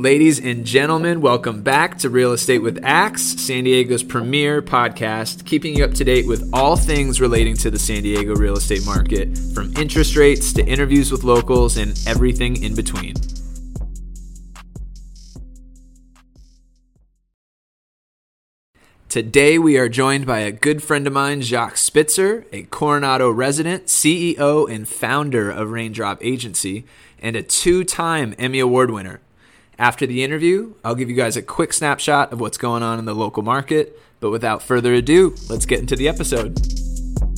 Ladies and gentlemen, welcome back to Real Estate with Axe, San Diego's premier podcast, keeping you up to date with all things relating to the San Diego real estate market, from interest rates to interviews with locals and everything in between. Today, we are joined by a good friend of mine, Jacques Spitzer, a Coronado resident, CEO, and founder of Raindrop Agency, and a two time Emmy Award winner. After the interview, I'll give you guys a quick snapshot of what's going on in the local market. But without further ado, let's get into the episode.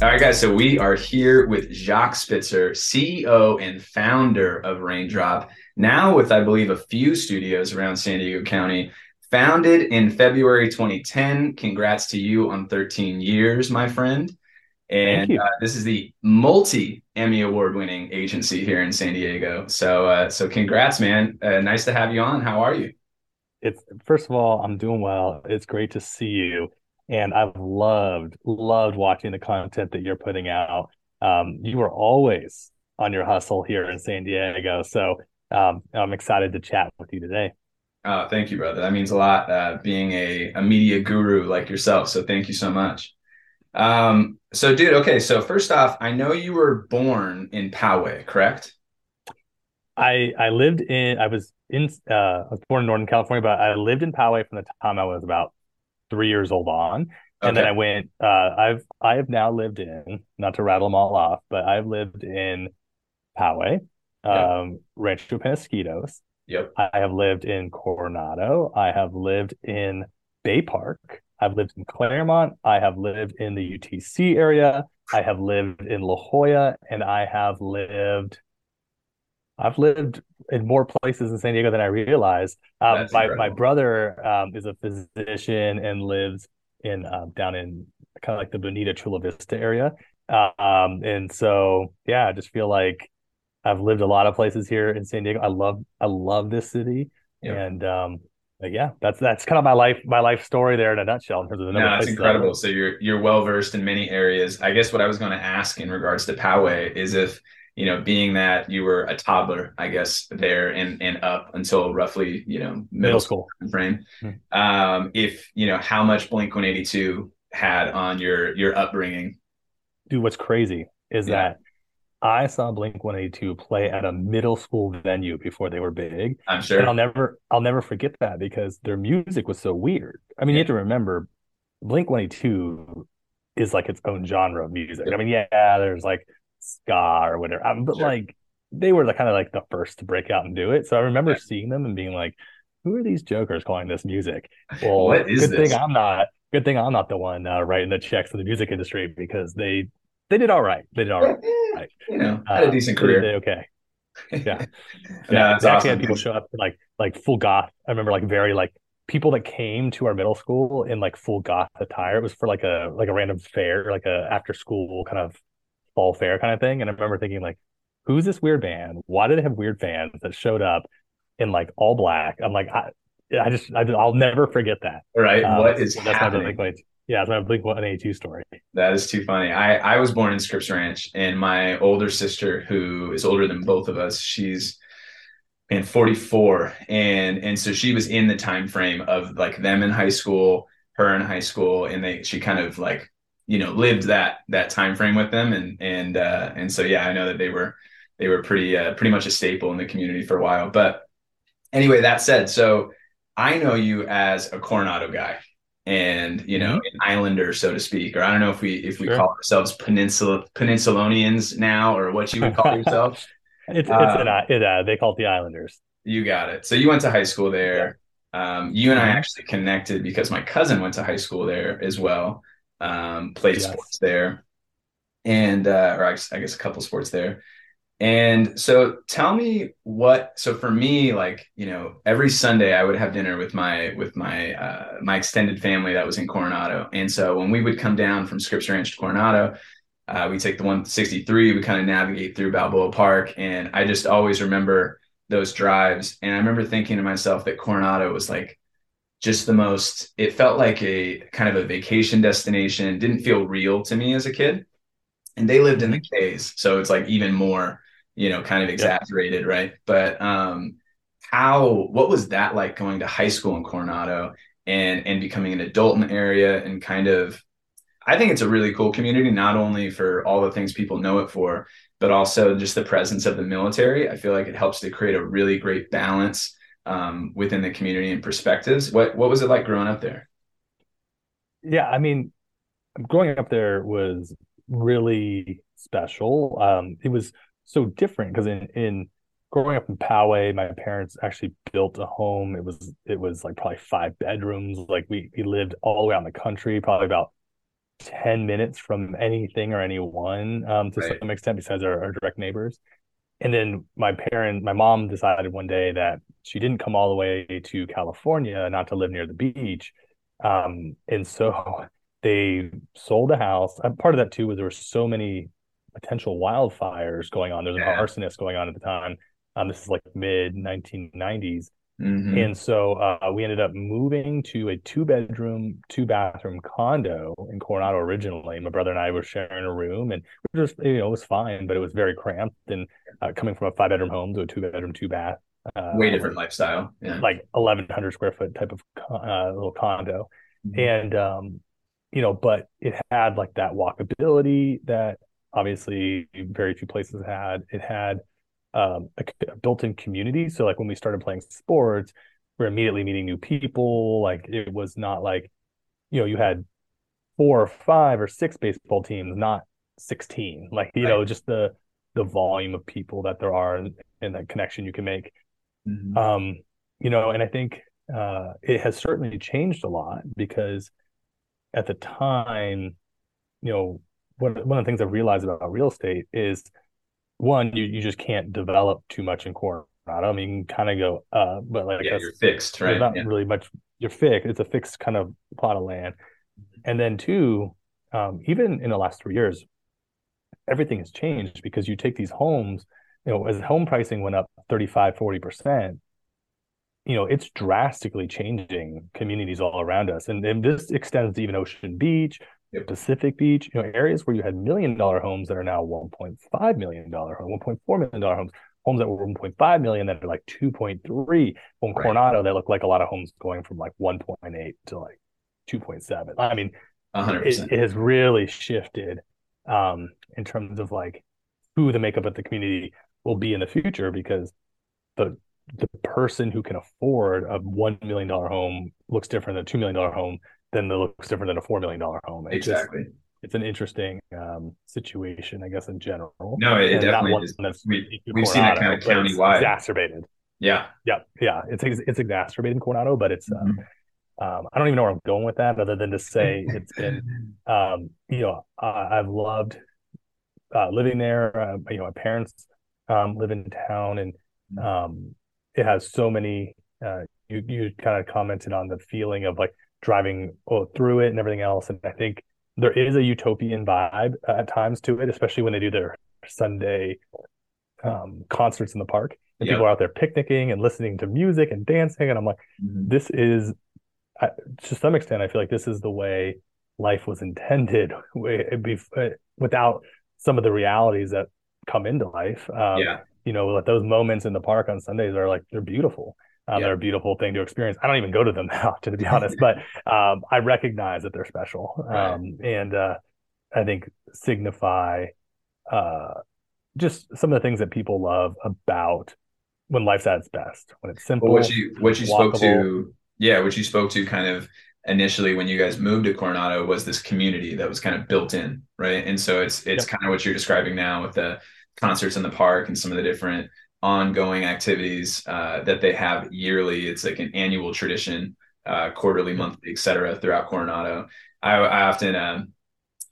All right, guys. So we are here with Jacques Spitzer, CEO and founder of Raindrop, now with, I believe, a few studios around San Diego County. Founded in February 2010. Congrats to you on 13 years, my friend. And uh, this is the multi Emmy award winning agency here in San Diego. So, uh, so congrats, man. Uh, nice to have you on. How are you? It's first of all, I'm doing well. It's great to see you, and I've loved loved watching the content that you're putting out. Um, you are always on your hustle here in San Diego, so um, I'm excited to chat with you today. Oh, thank you, brother. That means a lot. Uh, being a, a media guru like yourself, so thank you so much. Um, so, dude, okay. So, first off, I know you were born in Poway, correct? I I lived in I was in uh I was born in Northern California, but I lived in Poway from the time I was about three years old on. And okay. then I went uh I've I have now lived in not to rattle them all off, but I've lived in Poway, um, Rancho Penasquitos, Yep. I have lived in Coronado. I have lived in Bay Park. I've lived in Claremont. I have lived in the UTC area. I have lived in La Jolla, and I have lived. I've lived in more places in San Diego than I realized. Um, my my brother um, is a physician and lives in uh, down in kind of like the Bonita Chula Vista area. Um, and so yeah, I just feel like I've lived a lot of places here in San Diego. I love I love this city, yep. and yeah, that's that's kind of my life my life story there in a nutshell in terms of the. No, that's incredible. So you're you're well versed in many areas. I guess what I was going to ask in regards to Poway is if you know, being that you were a toddler, I guess there and and up until roughly you know middle, middle school frame, mm-hmm. um, if you know how much Blink One Eighty Two had on your your upbringing. Dude, what's crazy is yeah. that I saw Blink 182 play at a middle school venue before they were big. I'm sure. And I'll never I'll never forget that because their music was so weird. I mean, yeah. you have to remember Blink 182 is like its own genre of music. I mean, yeah, there's like ska or whatever. Um, but sure. like they were the kind of like the first to break out and do it. So I remember yeah. seeing them and being like, who are these jokers calling this music? Well, what is good this? thing I'm not good thing I'm not the one uh, writing the checks for the music industry because they they did all right. They did all right. right. You know, had a uh, decent career. They okay. Yeah. yeah. no, awesome. had people show up like like full goth. I remember like very like people that came to our middle school in like full goth attire. It was for like a like a random fair, like a after school kind of fall fair kind of thing. And I remember thinking like, who's this weird band? Why did they have weird fans that showed up in like all black? I'm like, I, I just I, will never forget that. Right. Um, what is that's happening? Yeah, it's my Blink One Eighty Two story. That is too funny. I I was born in Scripps Ranch, and my older sister, who is older than both of us, she's in 44, and and so she was in the time frame of like them in high school, her in high school, and they she kind of like you know lived that that time frame with them, and and uh, and so yeah, I know that they were they were pretty uh, pretty much a staple in the community for a while. But anyway, that said, so I know you as a Coronado guy and you know mm-hmm. an islander so to speak or i don't know if we if we sure. call ourselves peninsula peninsulonians now or what you would call yourself it's it's um, an, it, uh, they call it the islanders you got it so you went to high school there yeah. um, you and i mm-hmm. actually connected because my cousin went to high school there as well um, played yes. sports there and uh, or I I guess a couple sports there and so tell me what so for me like, you know, every Sunday I would have dinner with my with my uh my extended family that was in Coronado. And so when we would come down from Scripps Ranch to Coronado, uh, we take the 163, we kind of navigate through Balboa Park. And I just always remember those drives. And I remember thinking to myself that Coronado was like just the most it felt like a kind of a vacation destination, didn't feel real to me as a kid. And they lived in the Cays, so it's like even more you know, kind of exaggerated, right? But um, how what was that like going to high school in Coronado and and becoming an adult in the area and kind of I think it's a really cool community, not only for all the things people know it for, but also just the presence of the military. I feel like it helps to create a really great balance um, within the community and perspectives. What what was it like growing up there? Yeah, I mean, growing up there was really special. Um, it was so different because in in growing up in Poway, my parents actually built a home. It was it was like probably five bedrooms. Like we we lived all the way out in the country, probably about 10 minutes from anything or anyone um, to right. some extent besides our, our, direct neighbors and then my parent my mom decided one day that she didn't come all the way to california not to live near the beach um, and so they sold the house uh, part of that too was there were so many potential wildfires going on there's an yeah. arsonist going on at the time um, this is like mid 1990s Mm-hmm. And so uh, we ended up moving to a two bedroom, two bathroom condo in Coronado originally. My brother and I were sharing a room and it was, you know, it was fine, but it was very cramped. And uh, coming from a five bedroom home to a two bedroom, two bath. Uh, Way different lifestyle. Yeah. Like 1100 square foot type of uh, little condo. Mm-hmm. And, um, you know, but it had like that walkability that obviously very few places had. It had, um, a, a built-in community. So like when we started playing sports, we're immediately meeting new people. Like it was not like, you know, you had four or five or six baseball teams, not 16. Like, you right. know, just the the volume of people that there are and, and that connection you can make. Mm-hmm. Um, you know, and I think uh, it has certainly changed a lot because at the time, you know, one, one of the things I've realized about real estate is one, you, you just can't develop too much in Coronado. I mean, you can kind of go uh, but like yeah, you're fixed, right? Not yeah. really much. You're fixed. It's a fixed kind of plot of land. And then two, um, even in the last three years, everything has changed because you take these homes, you know, as home pricing went up 35, 40%, you know, it's drastically changing communities all around us. And, and this extends to even Ocean Beach, yep. Pacific Beach, you know, areas where you had million dollar homes that are now 1.5 million dollar, 1.4 million dollar homes, homes that were 1.5 million that are like 2.3. Well, in right. Coronado, they look like a lot of homes going from like 1.8 to like 2.7. I mean, It, it has really shifted um, in terms of like who the makeup of the community will be in the future because the the person who can afford a one million dollar home looks different than a two million dollar home then it looks different than a four million dollar home. It exactly. Just, it's an interesting um, situation, I guess, in general. No, it, it definitely is. We, have seen that kind of countywide exacerbated. Yeah, yeah, yeah. It's it's exacerbated in Coronado, but it's. Mm-hmm. um, I don't even know where I'm going with that, other than to say it's been, um, you know, I've loved uh, living there. Uh, you know, my parents um, live in town, and mm-hmm. um, it has so many. Uh, you you kind of commented on the feeling of like driving through it and everything else. And I think there is a utopian vibe at times to it, especially when they do their Sunday um, concerts in the park and yep. people are out there picnicking and listening to music and dancing. And I'm like, mm-hmm. this is, I, to some extent, I feel like this is the way life was intended uh, without some of the realities that come into life. Um, yeah. You know, like those moments in the park on Sundays are like, they're beautiful. Um, yep. They're a beautiful thing to experience. I don't even go to them now, to be honest, but um, I recognize that they're special, right. um, and uh, I think signify uh, just some of the things that people love about when life's at its best, when it's simple. Well, what you what you walkable. spoke to, yeah, what you spoke to, kind of initially when you guys moved to Coronado was this community that was kind of built in, right? And so it's it's yep. kind of what you're describing now with the concerts in the park and some of the different ongoing activities uh, that they have yearly. It's like an annual tradition, uh, quarterly, monthly, etc. Throughout Coronado. I, I often um,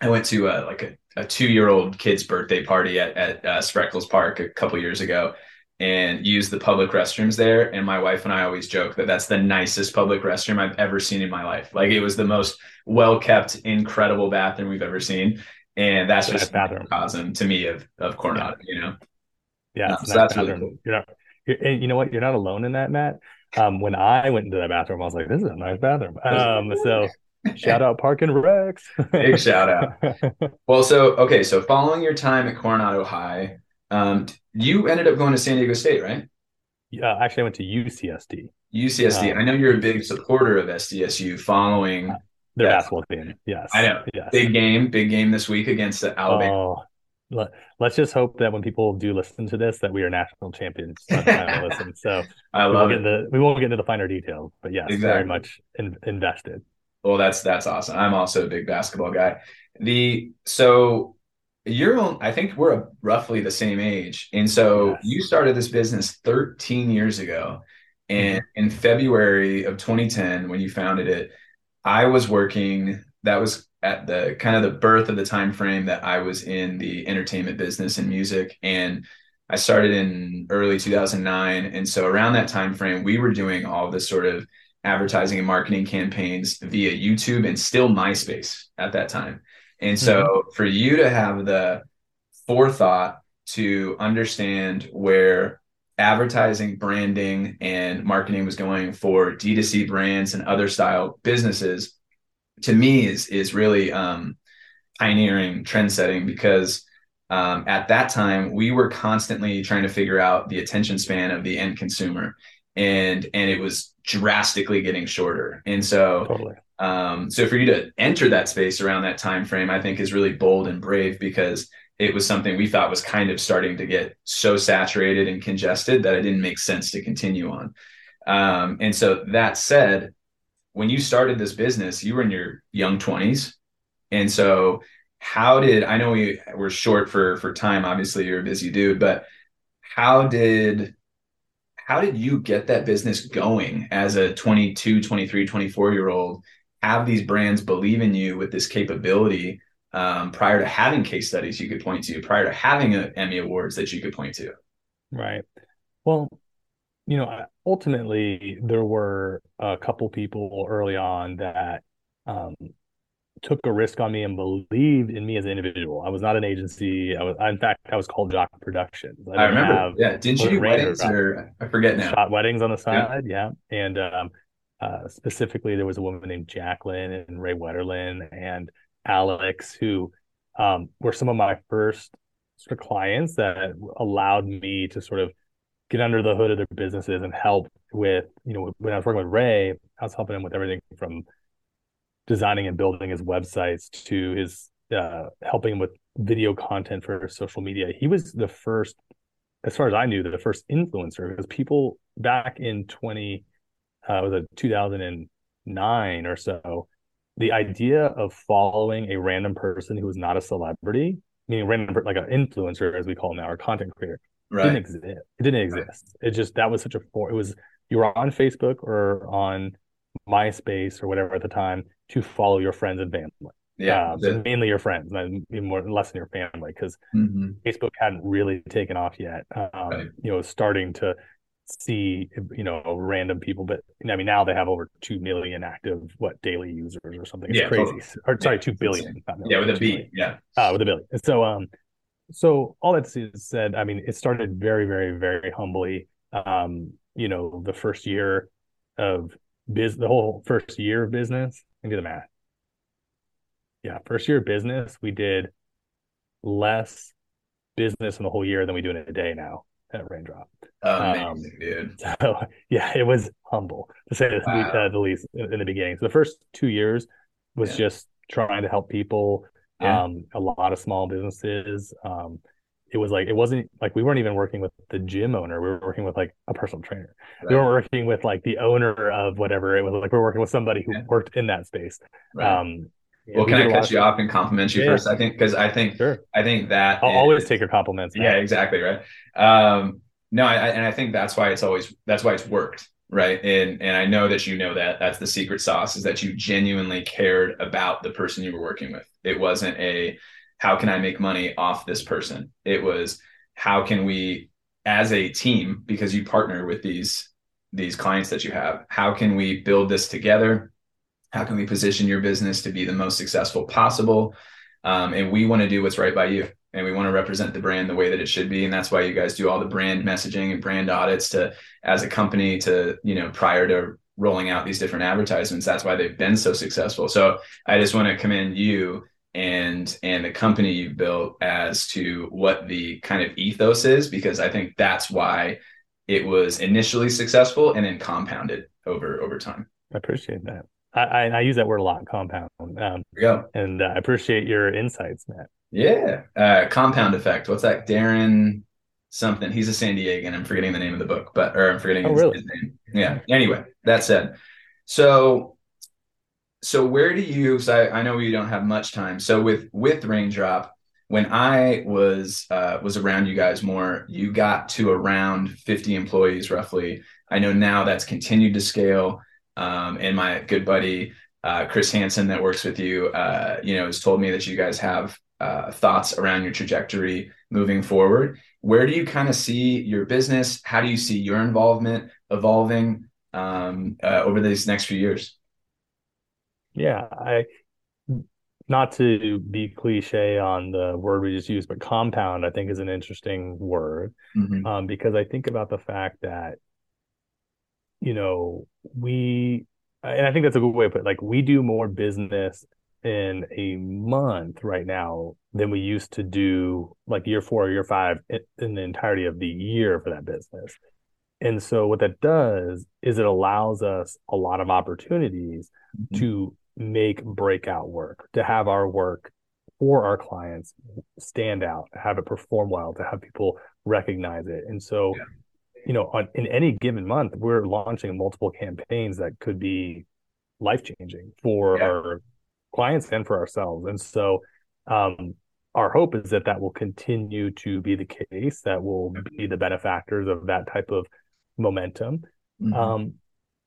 I went to a, like a, a two year old kid's birthday party at at uh, Spreckels Park a couple years ago, and used the public restrooms there. And my wife and I always joke that that's the nicest public restroom I've ever seen in my life. Like it was the most well kept, incredible bathroom we've ever seen. And that's just bathroom cosm to me of of Coronado, yeah. you know. Yeah, no, so that's really cool. You're not, you're, you know what? You're not alone in that, Matt. Um, when I went into that bathroom, I was like, "This is a nice bathroom." Um, so shout out Park and Rex. Big shout out. Well, so okay, so following your time at Coronado High, um, you ended up going to San Diego State, right? uh, actually, I went to UCSD. UCSD. Um, I know you're a big supporter of SDSU following their basketball team. Yes. I know. Yes. Big game, big game this week against Alabama. Oh, let, us just hope that when people do listen to this, that we are national champions. listen. So I love we it. The, we won't get into the finer details, but yes, exactly. very much in, invested. Well, that's that's awesome. I'm also a big basketball guy. The so you're on, I think we're roughly the same age, and so yes. you started this business 13 years ago, and mm-hmm. in February of 2010, when you founded it, I was working. That was at the kind of the birth of the time frame that I was in the entertainment business and music and I started in early 2009 and so around that time frame we were doing all this sort of advertising and marketing campaigns via YouTube and still MySpace at that time. And so mm-hmm. for you to have the forethought to understand where advertising, branding, and marketing was going for D2C brands and other style businesses to me is is really um, pioneering trend setting because um, at that time we were constantly trying to figure out the attention span of the end consumer and and it was drastically getting shorter and so totally. um, so for you to enter that space around that time frame i think is really bold and brave because it was something we thought was kind of starting to get so saturated and congested that it didn't make sense to continue on um, and so that said when you started this business, you were in your young 20s. And so how did I know we were short for for time, obviously you're a busy dude, but how did how did you get that business going as a 22, 23, 24 year old? Have these brands believe in you with this capability um, prior to having case studies you could point to, prior to having a Emmy awards that you could point to? Right. Well, you know, ultimately there were a couple people early on that um, took a risk on me and believed in me as an individual. I was not an agency. I was, in fact, I was called Jacques Productions. I, I remember. Have, yeah, didn't you do weddings or I forget now? Shot weddings on the side. Yeah, yeah. and um, uh, specifically, there was a woman named Jacqueline and Ray Wetterlin and Alex who um, were some of my first sort of clients that allowed me to sort of get under the hood of their businesses and help with, you know, when I was working with Ray, I was helping him with everything from designing and building his websites to his uh, helping him with video content for social media. He was the first, as far as I knew, the first influencer because people back in 20, uh, was it 2009 or so, the idea of following a random person who was not a celebrity, meaning random, like an influencer, as we call them now, or content creator, right. didn't exist. It didn't exist. Right. It just that was such a for it was you were on Facebook or on MySpace or whatever at the time to follow your friends and family. Yeah, um, mainly your friends, and more less than your family, because mm-hmm. Facebook hadn't really taken off yet. Um, right. You know, starting to see you know random people but i mean now they have over 2 million active what daily users or something it's yeah, crazy totally. or sorry yeah, 2 billion yeah with a b yeah uh, with a billion so um so all that said, I mean, it started very, very, very humbly. Um, you know, the first year of biz, the whole first year of business, and do the math. Yeah, first year of business, we did less business in the whole year than we do in a day now at Raindrop. Amazing, um, dude. So yeah, it was humble to say wow. the, uh, the, least in, in, the beginning. So the first two years was yeah. just trying to help people yeah. um, a lot of small businesses. Um, it was like it wasn't like we weren't even working with the gym owner. We were working with like a personal trainer. Right. We weren't working with like the owner of whatever. It was like we are working with somebody who yeah. worked in that space. Right. Um, well, can I cut you off and compliment you yeah. for a second? Because I think sure. I think that I'll is, always take your compliments. Man. Yeah, exactly right. Um, no, I, and I think that's why it's always that's why it's worked right? And and i know that you know that. That's the secret sauce is that you genuinely cared about the person you were working with. It wasn't a how can i make money off this person? It was how can we as a team because you partner with these these clients that you have how can we build this together? How can we position your business to be the most successful possible? Um, and we want to do what's right by you and we want to represent the brand the way that it should be and that's why you guys do all the brand messaging and brand audits to as a company to you know prior to rolling out these different advertisements that's why they've been so successful so i just want to commend you and and the company you've built as to what the kind of ethos is because i think that's why it was initially successful and then compounded over over time. I appreciate that. I, I, I use that word a lot, compound. Um, go. And uh, I appreciate your insights, Matt. Yeah. Uh, compound effect. What's that? Darren something. He's a San Diegan. I'm forgetting the name of the book, but or I'm forgetting oh, his, really? his name. Yeah. Anyway, that said, so so where do you? So I, I know we don't have much time. So with with Raindrop, when I was uh, was around you guys more, you got to around 50 employees roughly. I know now that's continued to scale. Um, and my good buddy uh, Chris Hansen that works with you, uh, you know, has told me that you guys have uh, thoughts around your trajectory moving forward. Where do you kind of see your business? How do you see your involvement evolving um, uh, over these next few years? Yeah, I not to be cliche on the word we just used, but compound I think is an interesting word mm-hmm. um, because I think about the fact that you know we and I think that's a good way to put it, like we do more business in a month right now than we used to do like year four or year five in the entirety of the year for that business. And so what that does is it allows us a lot of opportunities mm-hmm. to make breakout work, to have our work for our clients stand out, have it perform well, to have people recognize it. And so, yeah. you know, on, in any given month, we're launching multiple campaigns that could be life changing for yeah. our clients and for ourselves. And so, um, our hope is that that will continue to be the case, that will be the benefactors of that type of momentum. Mm-hmm. Um,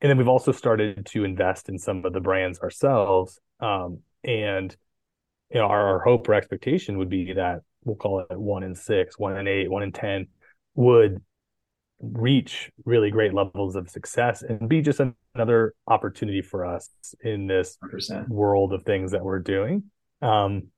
and then we've also started to invest in some of the brands ourselves. Um, and you know, our, our, hope or expectation would be that we'll call it one in six, one in eight, one in ten would reach really great levels of success and be just another opportunity for us in this 100%. world of things that we're doing. Um,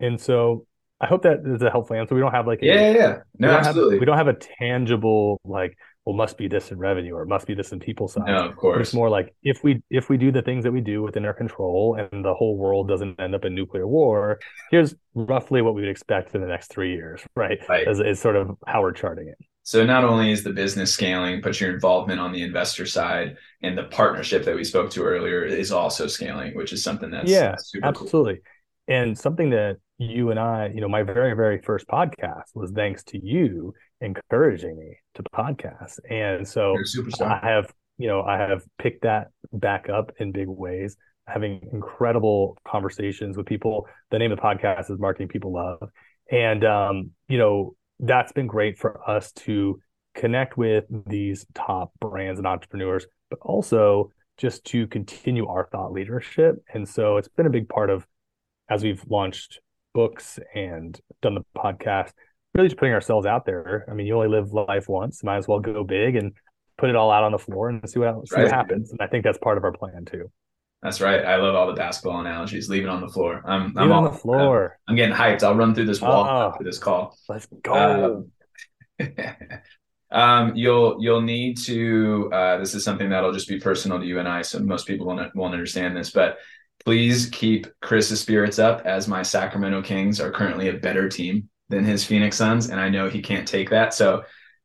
and so I hope that is a helpful answer. We don't have like a, yeah, yeah, no, we absolutely. Have, we don't have a tangible like well must be this in revenue or must be this in people size. No, of course. It's more like if we if we do the things that we do within our control and the whole world doesn't end up in nuclear war, here's roughly what we would expect in the next three years, right? Right. Is, is sort of how we're charting it. So not only is the business scaling, but your involvement on the investor side and the partnership that we spoke to earlier is also scaling, which is something that's yeah, absolutely. Cool. And something that you and I, you know, my very, very first podcast was thanks to you encouraging me to podcast. And so I have, you know, I have picked that back up in big ways, having incredible conversations with people. The name of the podcast is Marketing People Love. And, um, you know, that's been great for us to connect with these top brands and entrepreneurs, but also just to continue our thought leadership. And so it's been a big part of as we've launched books and done the podcast, really just putting ourselves out there. I mean, you only live life once, might as well go big and put it all out on the floor and see what see right. what happens. And I think that's part of our plan too. That's right. I love all the basketball analogies. Leave it on the floor. I'm, I'm on the floor. I'm, I'm, getting hyped. I'll run through this wall oh, after this call. Let's go. Um, um, you'll you'll need to. Uh, this is something that'll just be personal to you and I, so most people won't won't understand this. But please keep Chris's spirits up, as my Sacramento Kings are currently a better team than his Phoenix Suns, and I know he can't take that. So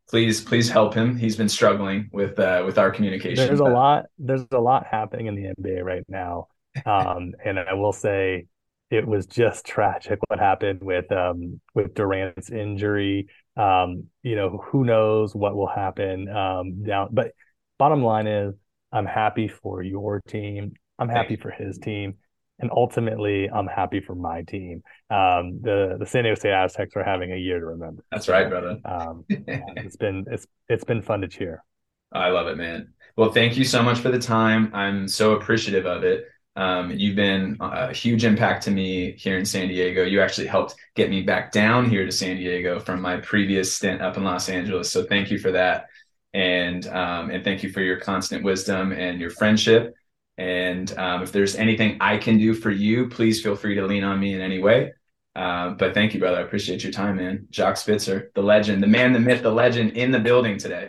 please please help him. He's been struggling with uh, with our communication. There's but... a lot. There's a lot happening in the NBA right now, um, and I will say it was just tragic what happened with um, with Durant's injury. Um, you know, who knows what will happen um, down. But bottom line is, I'm happy for your team. I'm happy for his team and ultimately I'm happy for my team. Um, the the San Diego State Aztecs are having a year to remember. That's so, right, brother. um, it's been it's it's been fun to cheer. I love it, man. Well, thank you so much for the time. I'm so appreciative of it. Um, you've been a huge impact to me here in San Diego. You actually helped get me back down here to San Diego from my previous stint up in Los Angeles. So thank you for that, and um, and thank you for your constant wisdom and your friendship. And um, if there's anything I can do for you, please feel free to lean on me in any way. Uh, but thank you, brother. I appreciate your time, man. Jacques Spitzer, the legend, the man, the myth, the legend in the building today.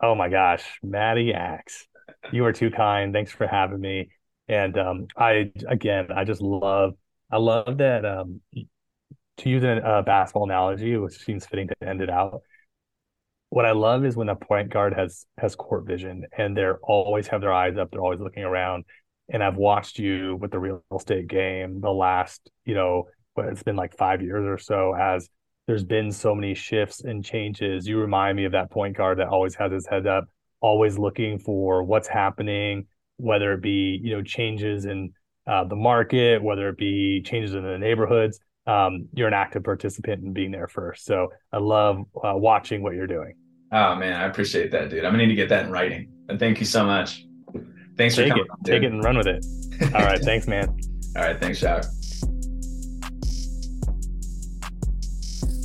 Oh my gosh, Matty Axe, you are too kind. Thanks for having me. And um, I again, I just love, I love that. Um, to use a, a basketball analogy, which seems fitting to end it out. What I love is when a point guard has has court vision and they're always have their eyes up, they're always looking around. And I've watched you with the real estate game the last, you know, it's been like five years or so as there's been so many shifts and changes. You remind me of that point guard that always has his head up, always looking for what's happening, whether it be, you know, changes in uh, the market, whether it be changes in the neighborhoods um, you're an active participant in being there first. So I love uh, watching what you're doing. Oh man, I appreciate that, dude. I'm gonna need to get that in writing. And thank you so much. Thanks take for coming. It, on, take it and run with it. All right, thanks, man. All right, thanks, Jacques.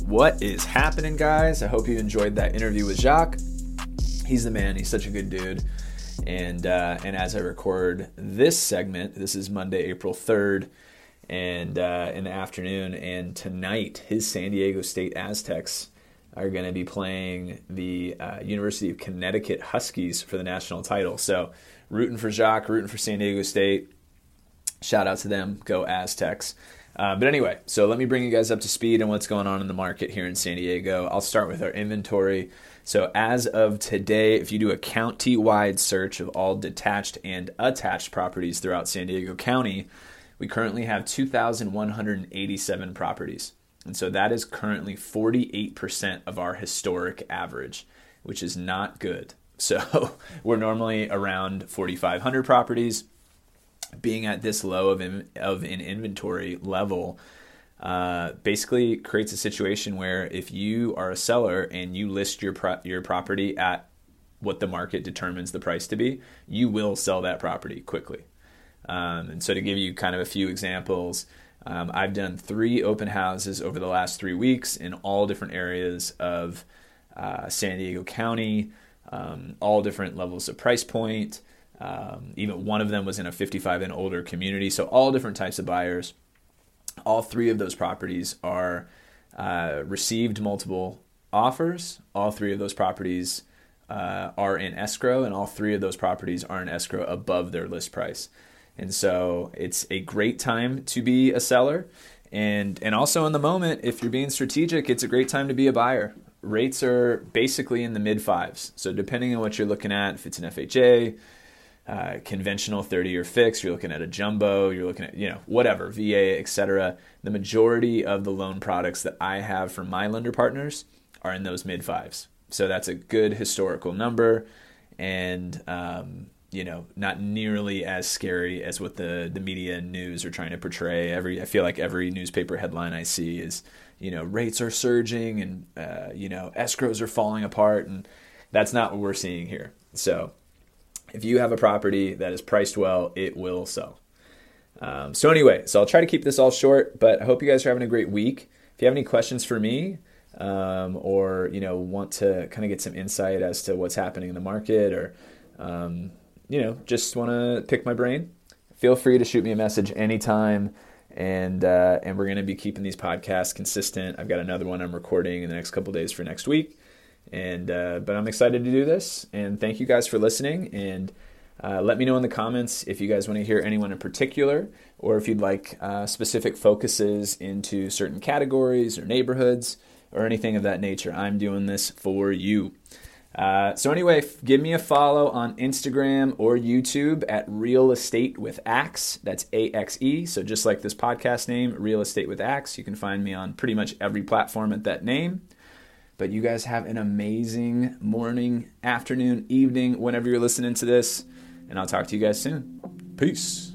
What is happening, guys? I hope you enjoyed that interview with Jacques. He's the man. He's such a good dude. And uh, and as I record this segment, this is Monday, April third and uh, in the afternoon. And tonight, his San Diego State Aztecs are going to be playing the uh, University of Connecticut Huskies for the national title. So, rooting for Jacques, rooting for San Diego State. Shout out to them. Go Aztecs. Uh, but anyway, so let me bring you guys up to speed on what's going on in the market here in San Diego. I'll start with our inventory. So, as of today, if you do a county wide search of all detached and attached properties throughout San Diego County, we currently have 2,187 properties. And so that is currently 48% of our historic average, which is not good. So we're normally around 4,500 properties. Being at this low of, in, of an inventory level uh, basically creates a situation where if you are a seller and you list your pro- your property at what the market determines the price to be, you will sell that property quickly. Um, and so, to give you kind of a few examples, um, I've done three open houses over the last three weeks in all different areas of uh, San Diego County, um, all different levels of price point. Um, even one of them was in a 55 and older community. So, all different types of buyers. All three of those properties are uh, received multiple offers. All three of those properties uh, are in escrow, and all three of those properties are in escrow above their list price. And so it's a great time to be a seller. And, and also in the moment, if you're being strategic, it's a great time to be a buyer. Rates are basically in the mid fives. So depending on what you're looking at, if it's an FHA, uh, conventional 30 year fix, you're looking at a jumbo, you're looking at, you know, whatever, VA, etc. The majority of the loan products that I have from my lender partners are in those mid fives. So that's a good historical number. And, um, you know, not nearly as scary as what the the media and news are trying to portray. Every I feel like every newspaper headline I see is, you know, rates are surging and uh, you know escrows are falling apart, and that's not what we're seeing here. So, if you have a property that is priced well, it will sell. Um, so anyway, so I'll try to keep this all short, but I hope you guys are having a great week. If you have any questions for me, um, or you know want to kind of get some insight as to what's happening in the market, or um, you know, just want to pick my brain, feel free to shoot me a message anytime. And uh, and we're gonna be keeping these podcasts consistent. I've got another one I'm recording in the next couple days for next week, and uh, but I'm excited to do this. And thank you guys for listening. And uh, let me know in the comments if you guys want to hear anyone in particular, or if you'd like uh, specific focuses into certain categories or neighborhoods or anything of that nature. I'm doing this for you. Uh, so anyway, f- give me a follow on Instagram or YouTube at Real Estate with Axe. That's A X E. So just like this podcast name, Real Estate with Axe. You can find me on pretty much every platform at that name. But you guys have an amazing morning, afternoon, evening, whenever you're listening to this. And I'll talk to you guys soon. Peace.